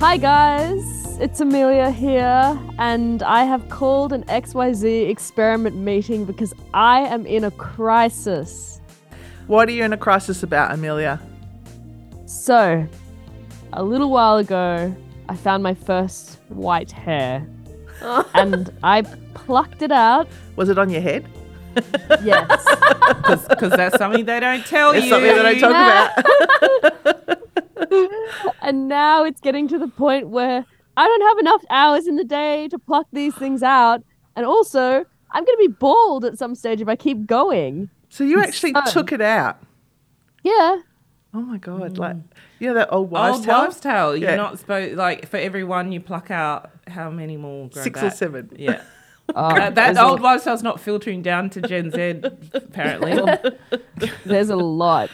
Hi guys, it's Amelia here, and I have called an XYZ experiment meeting because I am in a crisis. What are you in a crisis about, Amelia? So, a little while ago, I found my first white hair, and I plucked it out. Was it on your head? Yes. because that's something they don't tell It's you. something that I talk about. and now it's getting to the point where I don't have enough hours in the day to pluck these things out. And also, I'm going to be bald at some stage if I keep going. So you actually So- took it out. Yeah. Oh my god! Like mm. you know that old wives' Old tale? wives' tale. You're Yeah. not supposed like for every one you pluck out. How many more? Grow Six or seven. Yeah. Oh, that that there's, a, old wives' tale's not filtering down to Gen Z. Apparently. there's a lot.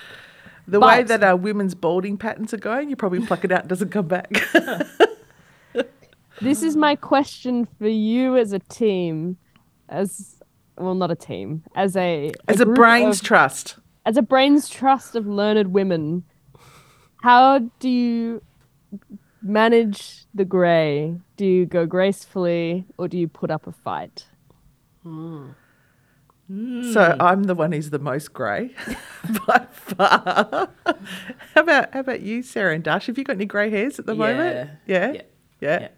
The way that our women's balding patterns are going, you probably pluck it out, it doesn't come back. This is my question for you as a team, as well, not a team, as a As a brains of- trust. as a brains trust of learned women. How do you manage the grey? Do you go gracefully, or do you put up a fight? Hmm. So I'm the one who's the most grey by far. how about how about you, Sarah and Darsh? Have you got any grey hairs at the moment? Yeah. Yeah. Yeah. Yeah.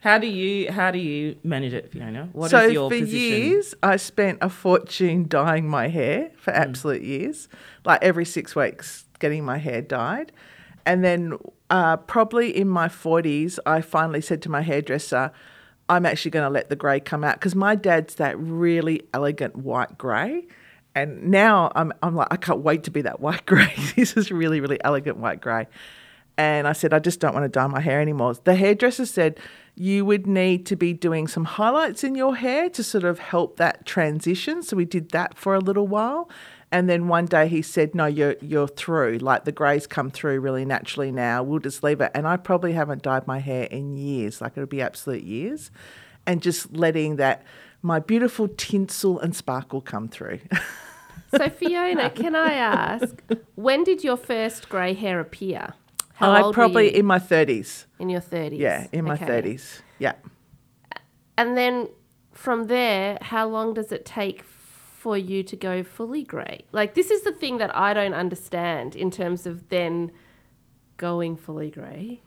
How do you how do you manage it, Fiona? What is so your for position? years, I spent a fortune dyeing my hair for absolute years, like every six weeks, getting my hair dyed, and then uh, probably in my forties, I finally said to my hairdresser, "I'm actually going to let the grey come out because my dad's that really elegant white grey. And now I'm, I'm like, I can't wait to be that white grey. this is really, really elegant white grey. And I said, I just don't want to dye my hair anymore. The hairdresser said, you would need to be doing some highlights in your hair to sort of help that transition. So we did that for a little while. And then one day he said, No, you're you're through. Like the greys come through really naturally now. We'll just leave it. And I probably haven't dyed my hair in years. Like it'll be absolute years. And just letting that my beautiful tinsel and sparkle come through. So Fiona, can I ask, when did your first grey hair appear? How I old probably in my thirties. in your thirties. Yeah, in my Okay. thirties. Yeah. And then from there, how long does it take for you to go fully grey? Like this is the thing that I don't understand in terms of then going fully grey.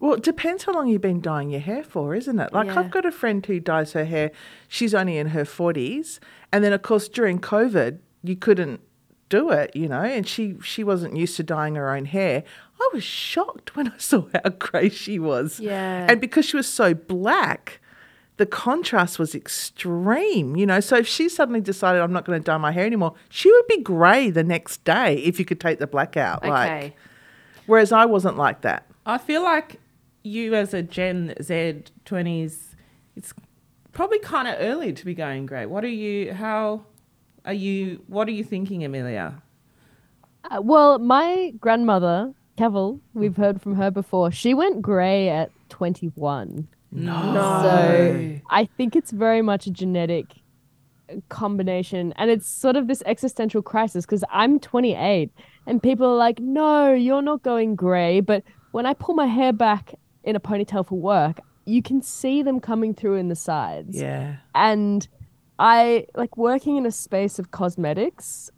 Well, it depends how long you've been dyeing your hair for, isn't it? Like, Yeah. I've got a friend who dyes her hair, she's only in her 40s. And then, of course, during COVID, you couldn't do it, you know, and she, she wasn't used to dyeing her own hair. I was shocked when I saw how grey she was. Yeah. And because she was so black, the contrast was extreme, you know. So if she suddenly decided, I'm not going to dye my hair anymore, she would be grey the next day if you could take the black out. Okay. Like, whereas I wasn't like that. I feel like you as a Gen Z twenties, it's probably kind of early to be going grey. What are you? How are you? What are you thinking, Amelia? Uh, well, my grandmother, Kevel, we've heard from her before. She went grey at 21. So I think it's very much a genetic combination. And it's sort of this existential crisis because I'm 28 and people are like, no, you're not going grey. But when I pull my hair back in a ponytail for work, you can see them coming through in the sides Yeah. and I like working in a space of cosmetics.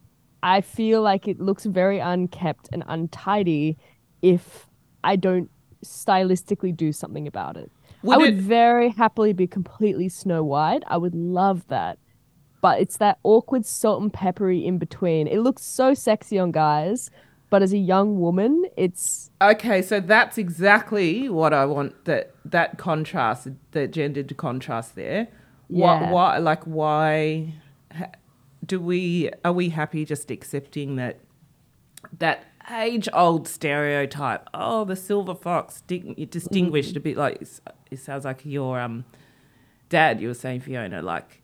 I feel like it looks very unkept and untidy if I don't stylistically do something about it. I Would would it- very happily be completely snow white. I would love that. But it's that awkward salt and peppery in between. It looks so sexy on guys, but as a young woman, it's Okay, so that's exactly what I want. That that contrast, the gendered contrast there. Why? Yeah. Why? Like why? Do we? Are we happy just accepting that? That age old stereotype. Oh, the silver fox, di- distinguished a bit like it sounds like your um dad. You were saying Fiona, like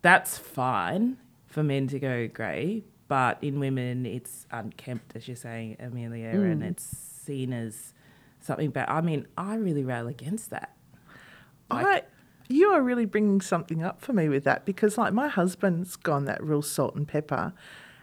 that's fine for men to go grey, but in women it's unkempt, as you're saying, Amelia, and it's seen as something bad. I mean, I really rail against that. I, you are really bringing something up for me with that because, like, my husband's gone that real salt and pepper,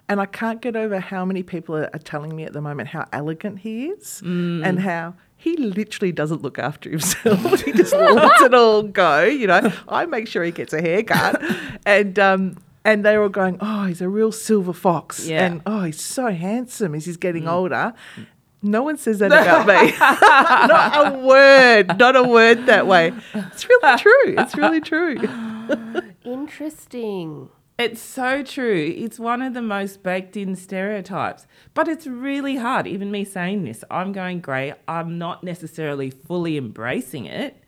and I can't get over how many people are, are telling me at the moment how elegant he is and how he literally doesn't look after himself. he just lets it all go. You know, I make sure he gets a haircut, and um, and they were all going, oh, he's a real silver fox, Yeah. and oh, he's so handsome as he's getting older. No one says that about me. not a word. Not a word that way. It's really true. It's really true. Interesting. It's so true. It's one of the most baked in stereotypes. But it's really hard. Even me saying this, I'm going grey. I'm not necessarily fully embracing it,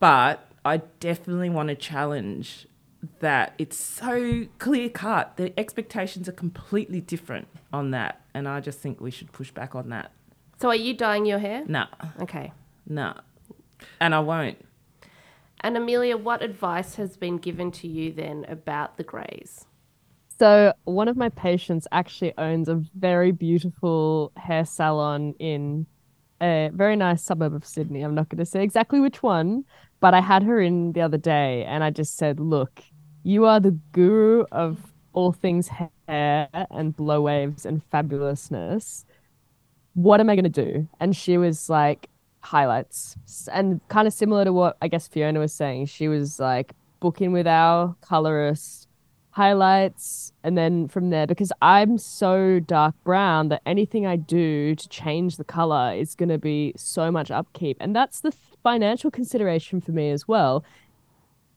but I definitely want to challenge that it's so clear cut. The expectations are completely different on that. And I just think we should push back on that. So are you dyeing your hair? Nah, Okay. nah. And I won't. And Amelia, what advice has been given to you then about the greys? So one of my patients actually owns a very beautiful hair salon in a very nice suburb of Sydney. I'm not going to say exactly which one, but I had her in the other day and I just said, "Look, you are the guru of all things hair and blow waves and fabulousness. What am I going to do?" And she was like, "Highlights." And kind of similar to what I guess Fiona was saying, she was like, "Book in with our colorist." Highlights and then from there because I'm so dark brown that anything I do to change the color is going to be so much upkeep. And that's the financial consideration for me as well.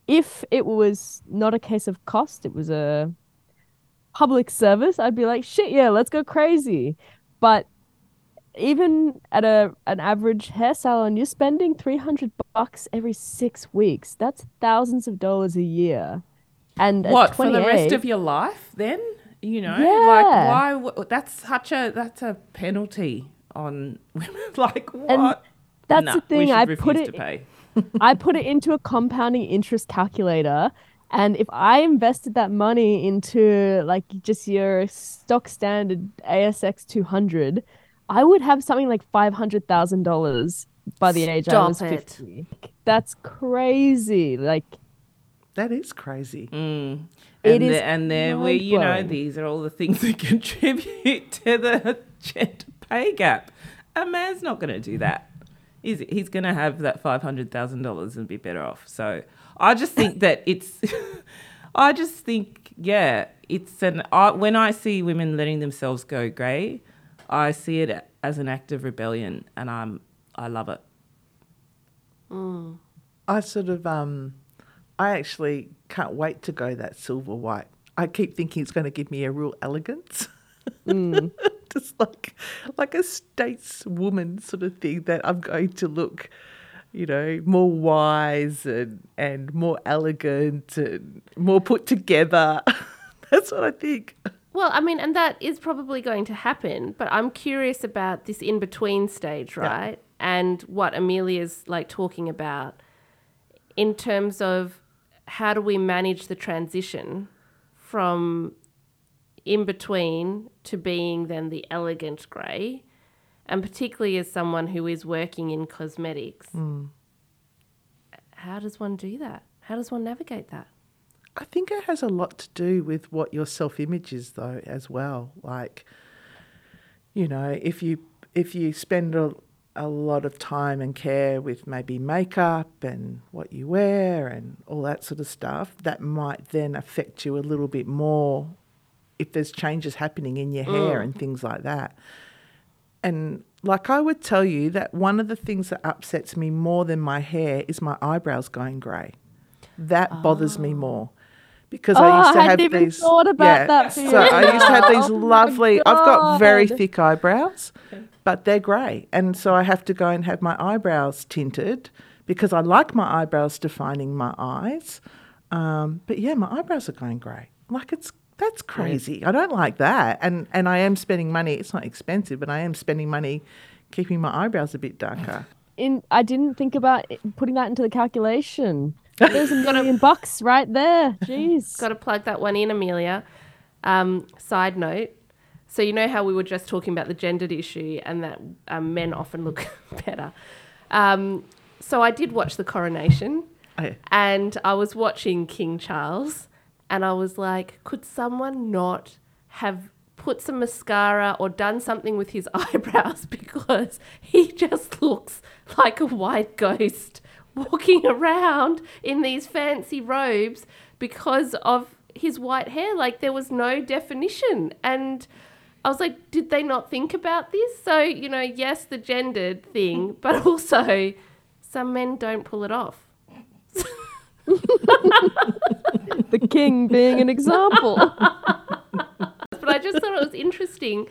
If it was not a case of cost it was a public service I'd be like shit yeah let's go crazy. But even at a an average hair salon you're spending 300 bucks every 6 weeks that's thousands of dollars a year and what for the rest of your life then you know Yeah. like why that's such a that's a penalty on women like what that's Nah, the thing, I put to it- pay I put it into a compounding interest calculator. And if I invested that money into like just your stock standard ASX 200, I would have something like $500,000 by the age I was Stop it. 50. That's crazy. Like, That is crazy. Mm. It and is the- and then we you know these are all the things that contribute to the gender pay gap a man's not going to do that is he? he's going to have that $500000 and be better off so i just think that it's i just think yeah it's an I, when i see women letting themselves go grey i see it as an act of rebellion and i'm i love it I sort of um I actually can't wait to go that silver white. I keep thinking it's going to give me a real elegance. Mm. Just like like a stateswoman sort of thing that I'm going to look, you know, more wise and and more elegant and more put together. That's what I think. Well, I mean, and that is probably going to happen, but I'm curious about this in between stage, right? And what Amelia's like talking about in terms of how do we manage the transition from in between to being then the elegant grey, and particularly as someone who is working in cosmetics. Mm. How does one do that? How does one navigate that? I think it has a lot to do with what your self image is, though, as well. Like, you know, if you if you spend a, a lot of time and care with maybe makeup and what you wear and all that sort of stuff, that might then affect you a little bit more if there's changes happening in your hair mm. and things like that. And like I would tell you that one of the things that upsets me more than my hair is my eyebrows going grey. That bothers me ah. more because Oh, I used to I have these. thought about that, So I used to have these Oh lovely. I've got very thick eyebrows, but they're grey, and so I have to go and have my eyebrows tinted because I like my eyebrows defining my eyes. Um, but yeah, my eyebrows are going grey. Like it's that's crazy. I don't like that, and and I am spending money. It's not expensive, but I am spending money keeping my eyebrows a bit darker. in I didn't think about putting that into the calculation. There's a million bucks right there. Jeez. Got to plug that one in, Amelia. Um, side note. So, you know how we were just talking about the gendered issue and that um, men often look better. Um, so, I did watch the coronation I, and I was watching King Charles and I was like, could someone not have put some mascara or done something with his eyebrows because he just looks like a white ghost walking around in these fancy robes because of his white hair. Like there was no definition. And I was like, did they not think about this? So, you know, yes, the gendered thing, but also some men don't pull it off. the king being an example. But I just thought it was interesting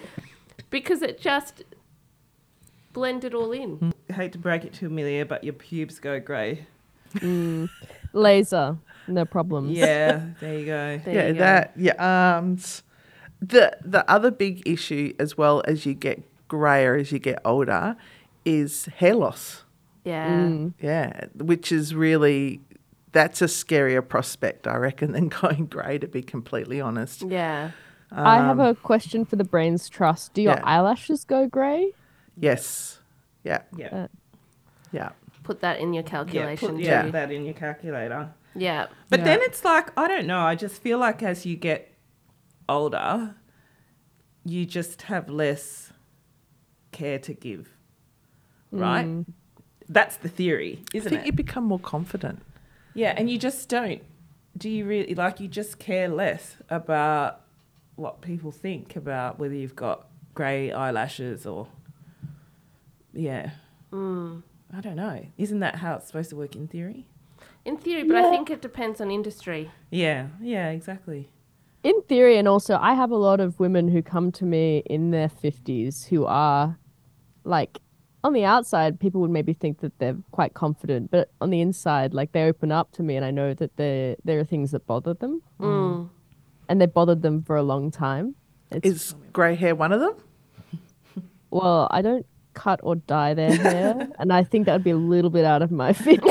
because it just blended all in. I hate to break it to Amelia, but your pubes go grey. Mm. Laser, no problems. Yeah, there you go. There yeah, you go. that your um, arms. The the other big issue as well as you get grayer as you get older is hair loss. Yeah. Mm. Yeah, which is really that's a scarier prospect, I reckon, than going grey. To be completely honest. Yeah. I have um, a question for the Brains Trust. Do your yeah. eyelashes go grey? Yes. Yeah. Yeah. Uh, Yeah. Put that in your Yeah, calculation put too. yeah, Yeah. that in your calculator. Yeah. But Yeah. then it's like, I don't know, I just feel like as you get older, you just have less care to give. Right? That's the theory, isn't think it? you become more confident. Yeah, and you just don't. Do you really like you just care less about what people think about whether you've got grey eyelashes or yeah. I don't know. Isn't that how it's supposed to work in theory? In theory, but I think it depends on industry. Yeah, yeah, exactly. In theory, and also, I have a lot of women who come to me in their 50s who are like, on the outside, people would maybe think that they're quite confident, but on the inside, like they open up to me, and I know that there there are things that bother them, Mm. and they bothered them for a long time. It's, Is grey hair one of them? well, I don't cut or dye their hair, and I think that would be a little bit out of my field.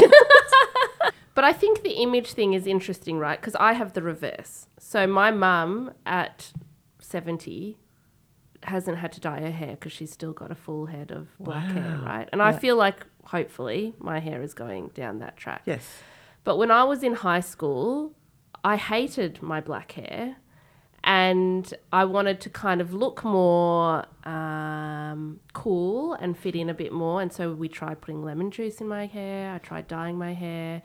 But I think the image thing is interesting, right? Because I have the reverse. So my mum at 70 hasn't had to dye her hair because she's still got a full head of black hair, right? And I feel like hopefully my hair is going down that track. Yes. But when I was in high school, I hated my black hair and I wanted to kind of look more um, cool and fit in a bit more. And so we tried putting lemon juice in my hair, I tried dyeing my hair,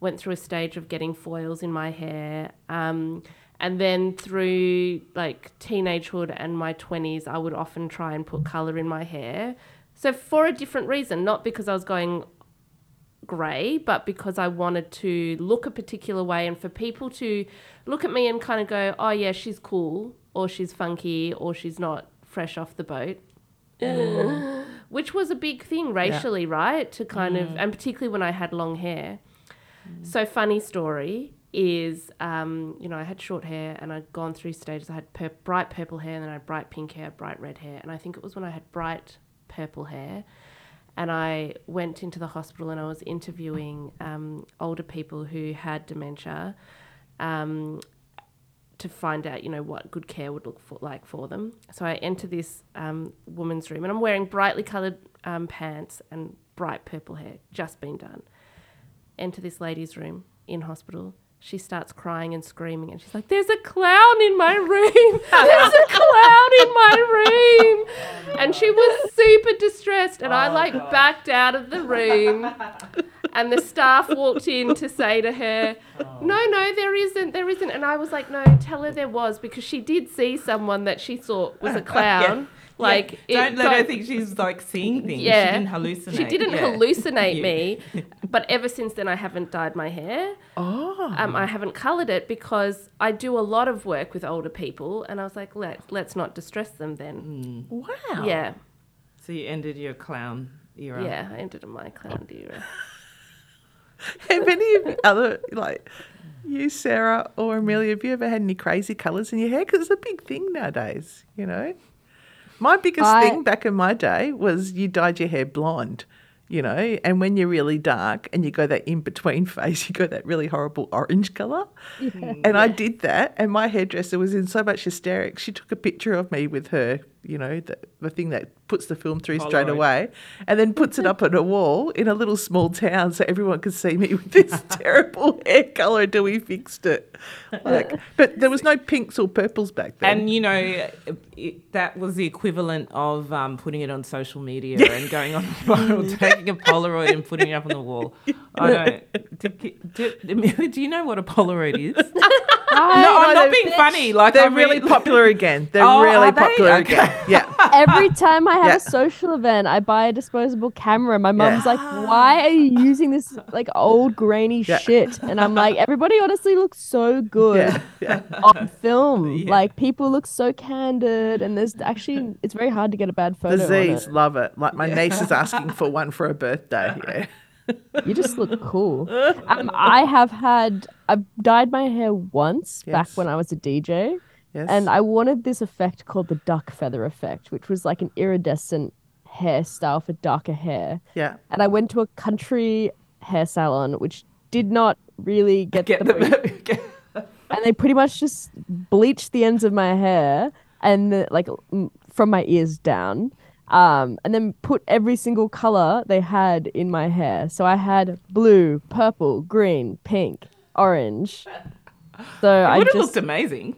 went through a stage of getting foils in my hair. Um, and then through like teenagehood and my 20s, I would often try and put color in my hair. So for a different reason, not because I was going grey, but because I wanted to look a particular way and for people to look at me and kind of go, oh, yeah, she's cool, or she's funky, or she's not fresh off the boat. Um, which was a big thing racially, right? To kind of, mm. and particularly when I had long hair. Mm. So, funny story is, um, you know, I had short hair and I'd gone through stages. I had bright purple hair and then I had bright pink hair, bright red hair. And I think it was when I had bright purple hair and I went into the hospital and I was interviewing um, older people who had dementia um, to find out, you know, what good care would look for, like for them. So I enter this um, woman's room and I'm wearing brightly coloured um, pants and bright purple hair, just been done. Enter this lady's room in hospital. She starts crying and screaming, and she's like, "There's a clown in my room! There's a clown in my room!" And she was super distressed, and I like oh, backed out of the room. And the staff walked in to say to her, oh. "No, no, there isn't, there isn't." And I was like, "No, tell her there was," because she did see someone that she thought was a clown. Like, Yeah. it don't let her think she's like seeing things. Yeah. She didn't hallucinate. She didn't yeah. hallucinate me, but ever since then I haven't dyed my hair. Oh. Um, I haven't coloured it because I do a lot of work with older people, and I was like, let let's not distress them then. Wow. Yeah, So you ended your clown era. yeah. I ended my clown era. Have any of the other like you, Sarah or Amelia? Have you ever had any crazy colours in your hair? Because it's a big thing nowadays. You know, my biggest I- thing back in my day was you dyed your hair blonde. You know, and when you're really dark and you go that in between phase, you go that really horrible orange colour. And I did that, and my hairdresser was in so much hysterics. She took a picture of me with her you know, the, the thing that puts the film through straight away, and then puts it up on a wall in a little small town so everyone could see me with this terrible hair color until we fixed it. Like, but there was no pinks or purples back then. And you know, it, that was the equivalent of um, putting it on social media and going on viral, taking a Polaroid and putting it up on the wall. I don't. Do, do, do you know what a Polaroid is? No, I'm not they're- being funny. Like They're I'm really popular again. They're Oh, really are they? popular Okay. again. Yeah. Every time I have Yeah. a social event, I buy a disposable camera. My mom's Yeah. like, "Why are you using this like old grainy Yeah. shit?" And I'm like, "Everybody honestly looks so good Yeah. Yeah. on film. Yeah. Like people look so candid, and there's actually it's very hard to get a bad photo." The on Z's it. love it. Like my niece is asking for one for her birthday. You just look cool. Um, I have had I've dyed my hair once back when I was a DJ. Yes. And I wanted this effect called the duck feather effect, which was like an iridescent hairstyle for darker hair. yeah. And I went to a country hair salon, which did not really get, Get the, the, and they pretty much just bleached the ends of my hair and the, like m- from my ears down. Um, and then put every single color they had in my hair. So I had blue, purple, green, pink, orange. So it I would have just looked amazing.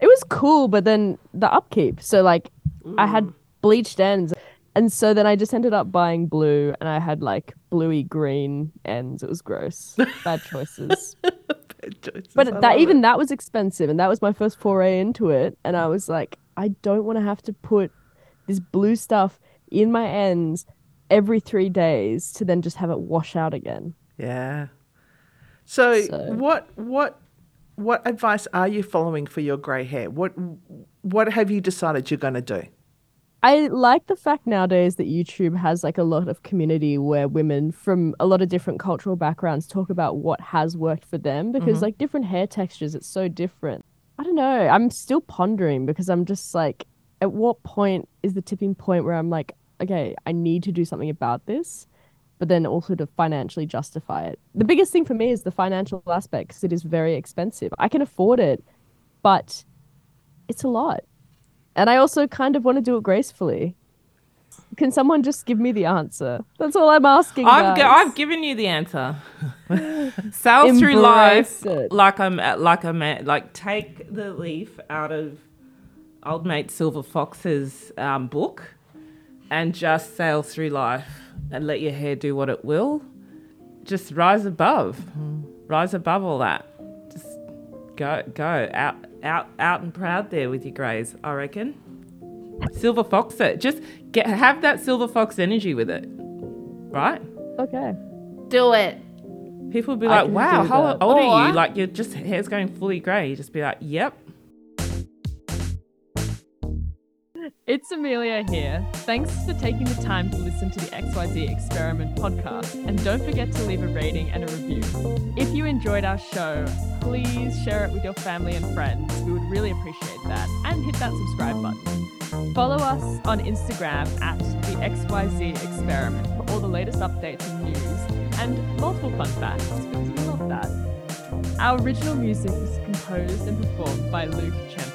it was cool, but then the upkeep. So like I had bleached ends. And so then I just ended up buying blue and I had like bluey green ends. It was gross. Bad choices. Bad choices. I but that even it. that was expensive and that was my first foray into it. And I was like, I don't want to have to put this blue stuff in my ends every three days to then just have it wash out again. Yeah. So, So- what what what advice are you following for your grey hair? What what have you decided you're going to do? I like the fact nowadays that YouTube has like a lot of community where women from a lot of different cultural backgrounds talk about what has worked for them because mm-hmm. like different hair textures, it's so different. I don't know. I'm still pondering because I'm just like, at what point is the tipping point where I'm like, okay, I need to do something about this, but then also to financially justify it. The biggest thing for me is the financial aspect because it is very expensive. I can afford it, but it's a lot. And I also kind of want to do it gracefully. Can someone just give me the answer? That's all I'm asking. I've, guys. I've given you the answer. Sail through life it. like I'm at, like I'm at, like take the leaf out of old mate Silver Fox's um, book and just sail through life and let your hair do what it will. Just rise above, rise above all that. Just go go out out out and proud there with your greys. I reckon. Silver Fox it. Just get have that Silver Fox energy with it, right? Okay. Do it. People will be I like, "Wow, how that." old are you?" Like your just hair's going fully grey. You just be like, "Yep." It's Amelia here. Thanks for taking the time to listen to the XYZ Experiment podcast. And don't forget to leave a rating and a review. If you enjoyed our show, please share it with your family and friends. We would really appreciate that. And hit that subscribe button. Follow us on Instagram at the XYZ Experiment for all the latest updates and news and multiple fun facts because we love that. Our original music was composed and performed by Luke Champion.